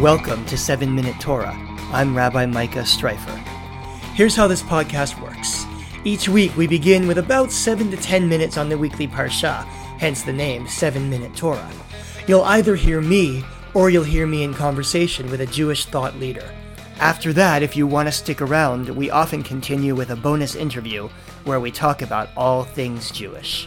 Welcome to 7 Minute Torah. I'm Rabbi Micah Streifer. Here's how this podcast works. Each week we begin with about 7 to 10 minutes on the weekly Parsha, hence the name 7 Minute Torah. You'll either hear me or you'll hear me in conversation with a Jewish thought leader. After that, if you want to stick around, we often continue with a bonus interview where we talk about all things Jewish.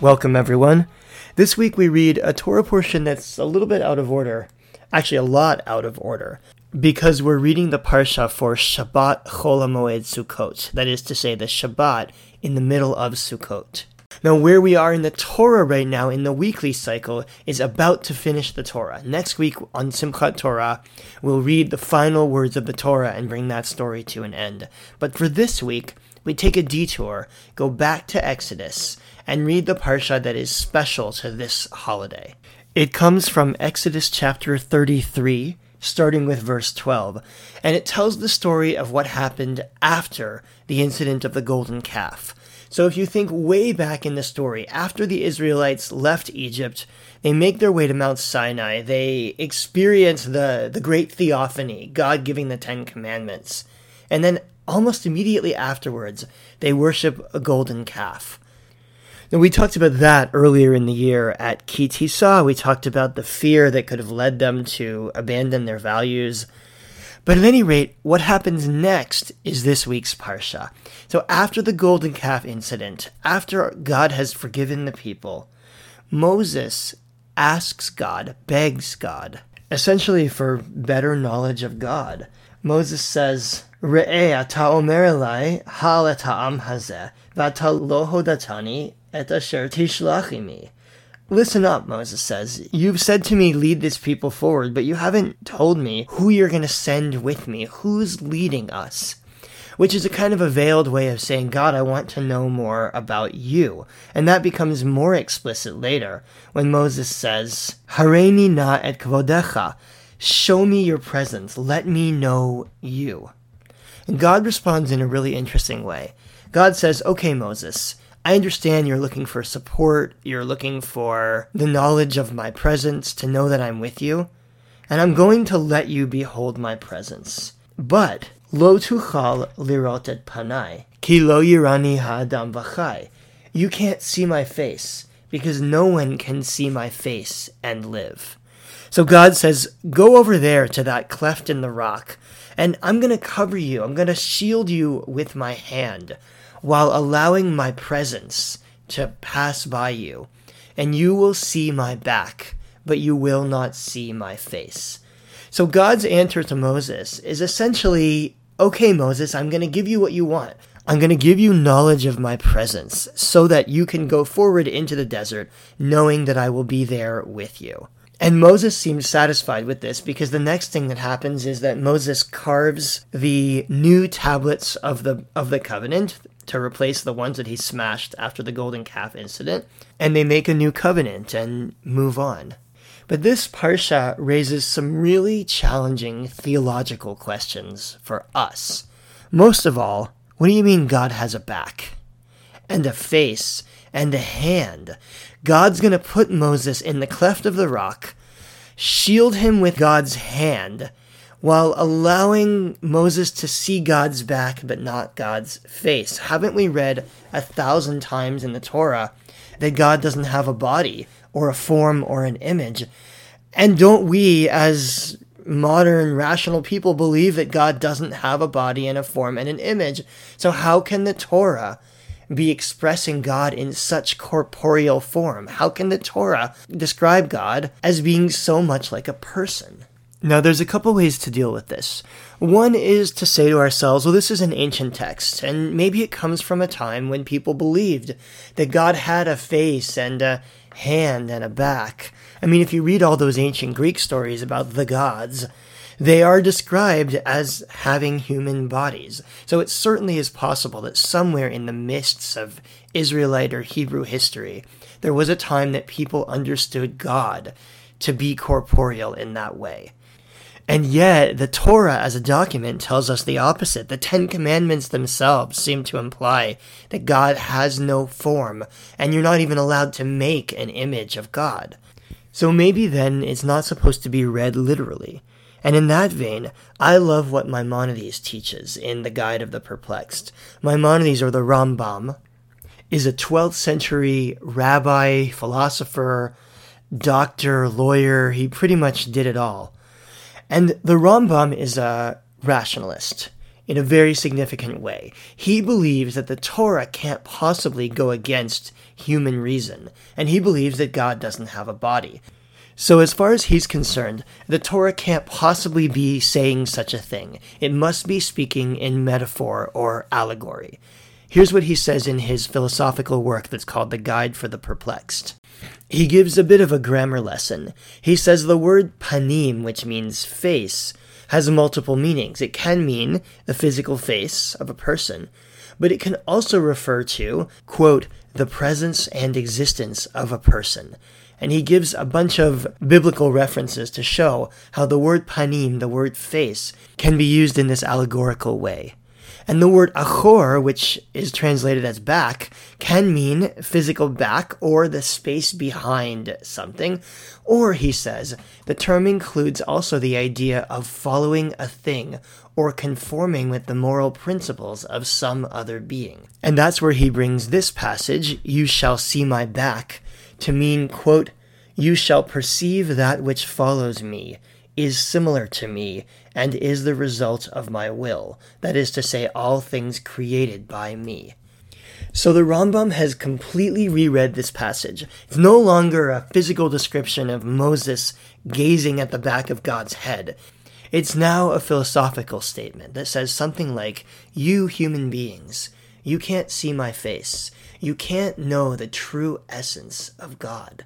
Welcome, everyone. This week we read a Torah portion that's a little bit out of order, actually, a lot out of order, because we're reading the Parsha for Shabbat Chol HaMoed Sukkot, that is to say, the Shabbat in the middle of Sukkot. Now, where we are in the Torah right now in the weekly cycle is about to finish the Torah. Next week on Simchat Torah, we'll read the final words of the Torah and bring that story to an end. But for this week, we take a detour, go back to Exodus, and read the parsha that is special to this holiday. It comes from Exodus chapter 33, starting with verse 12, and it tells the story of what happened after the incident of the golden calf. So if you think way back in the story, after the Israelites left Egypt, they make their way to Mount Sinai, they experience the, the great theophany, God giving the Ten Commandments. And then almost immediately afterwards, they worship a golden calf. Now, we talked about that earlier in the year at Ki Tisa. We talked about the fear that could have led them to abandon their values. But at any rate, what happens next is this week's Parsha. So, after the golden calf incident, after God has forgiven the people, Moses asks God, begs God, essentially for better knowledge of God. Moses says, Re'eh ata omer elai ha'am hazeh, v'ata lo hodatani et asher tishlachimi. Listen up, Moses says. You've said to me, lead this people forward, but you haven't told me who you're going to send with me. Who's leading us? Which is a kind of a veiled way of saying, God, I want to know more about you. And that becomes more explicit later when Moses says, Hareini na et kvodecha. Show me your presence. Let me know you. And God responds in a really interesting way. God says, Okay, Moses, I understand you're looking for support, you're looking for the knowledge of my presence, to know that I'm with you, and I'm going to let you behold my presence. But, lo tuchal lirot et panai, ki lo yirani ha'adam v'chai. You can't see my face, because no one can see my face and live. So God says, Go over there to that cleft in the rock, and I'm going to cover you. I'm going to shield you with my hand while allowing my presence to pass by you. And you will see my back, but you will not see my face. So God's answer to Moses is essentially okay, Moses, I'm going to give you what you want. I'm going to give you knowledge of my presence so that you can go forward into the desert knowing that I will be there with you. And Moses seems satisfied with this because the next thing that happens is that Moses carves the new tablets of the of the covenant to replace the ones that he smashed after the golden calf incident, and they make a new covenant and move on. But this parsha raises some really challenging theological questions for us. Most of all, what do you mean God has a back and a face and a hand? God's going to put Moses in the cleft of the rock, shield him with God's hand, while allowing Moses to see God's back but not God's face. Haven't we read a thousand times in the Torah that God doesn't have a body or a form or an image? And don't we, as modern rational people, believe that God doesn't have a body and a form and an image? So, how can the Torah? be expressing God in such corporeal form? How can the Torah describe God as being so much like a person? Now, there's a couple ways to deal with this. One is to say to ourselves, well, this is an ancient text, and maybe it comes from a time when people believed that God had a face and a hand and a back. I mean, if you read all those ancient Greek stories about the gods, they are described as having human bodies. So it certainly is possible that somewhere in the mists of Israelite or Hebrew history, there was a time that people understood God to be corporeal in that way. And yet, the Torah as a document tells us the opposite. The Ten Commandments themselves seem to imply that God has no form, and you're not even allowed to make an image of God. So maybe then it's not supposed to be read literally. And in that vein, I love what Maimonides teaches in The Guide of the Perplexed. Maimonides, or the Rambam, is a 12th century rabbi, philosopher, doctor, lawyer. He pretty much did it all. And the Rambam is a rationalist in a very significant way. He believes that the Torah can't possibly go against human reason, and he believes that God doesn't have a body. So, as far as he's concerned, the Torah can't possibly be saying such a thing. It must be speaking in metaphor or allegory. Here's what he says in his philosophical work that's called The Guide for the Perplexed. He gives a bit of a grammar lesson. He says the word panim, which means face, has multiple meanings. It can mean the physical face of a person, but it can also refer to, quote, the presence and existence of a person. And he gives a bunch of biblical references to show how the word panim, the word face, can be used in this allegorical way. And the word achor, which is translated as back, can mean physical back or the space behind something. Or, he says, the term includes also the idea of following a thing or conforming with the moral principles of some other being. And that's where he brings this passage, you shall see my back, to mean, quote, you shall perceive that which follows me, is similar to me, and is the result of my will, that is to say, all things created by me. So the Rambam has completely reread this passage. It's no longer a physical description of Moses gazing at the back of God's head. It's now a philosophical statement that says something like, You human beings, you can't see my face. You can't know the true essence of God.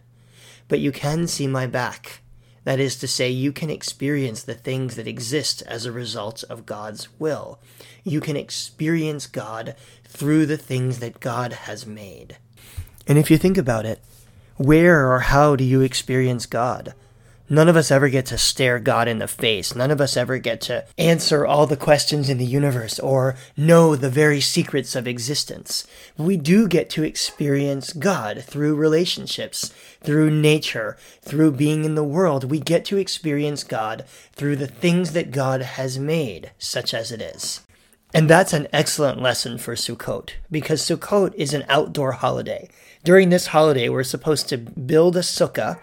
But you can see my back. That is to say, you can experience the things that exist as a result of God's will. You can experience God through the things that God has made. And if you think about it, where or how do you experience God? None of us ever get to stare God in the face. None of us ever get to answer all the questions in the universe or know the very secrets of existence. We do get to experience God through relationships, through nature, through being in the world. We get to experience God through the things that God has made, such as it is. And that's an excellent lesson for Sukkot, because Sukkot is an outdoor holiday. During this holiday, we're supposed to build a sukkah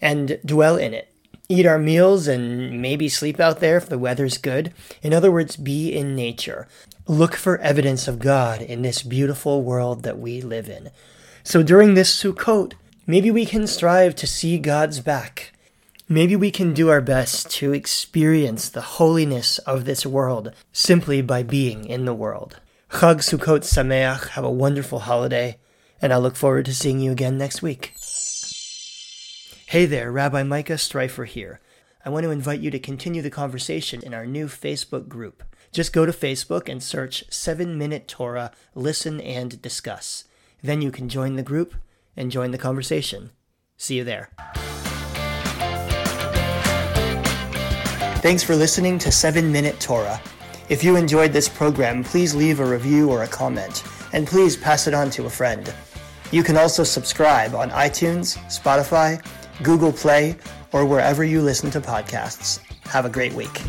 and dwell in it. Eat our meals and maybe sleep out there if the weather's good. In other words, be in nature. Look for evidence of God in this beautiful world that we live in. So during this Sukkot, maybe we can strive to see God's back. Maybe we can do our best to experience the holiness of this world simply by being in the world. Chag Sukkot Sameach, have a wonderful holiday, and I look forward to seeing you again next week. Hey there, Rabbi Micah Streifer here. I want to invite you to continue the conversation in our new Facebook group. Just go to Facebook and search 7 Minute Torah, Listen and Discuss. Then you can join the group and join the conversation. See you there. Thanks for listening to 7 Minute Torah. If you enjoyed this program, please leave a review or a comment, and please pass it on to a friend. You can also subscribe on iTunes, Spotify, Google Play, or wherever you listen to podcasts. Have a great week.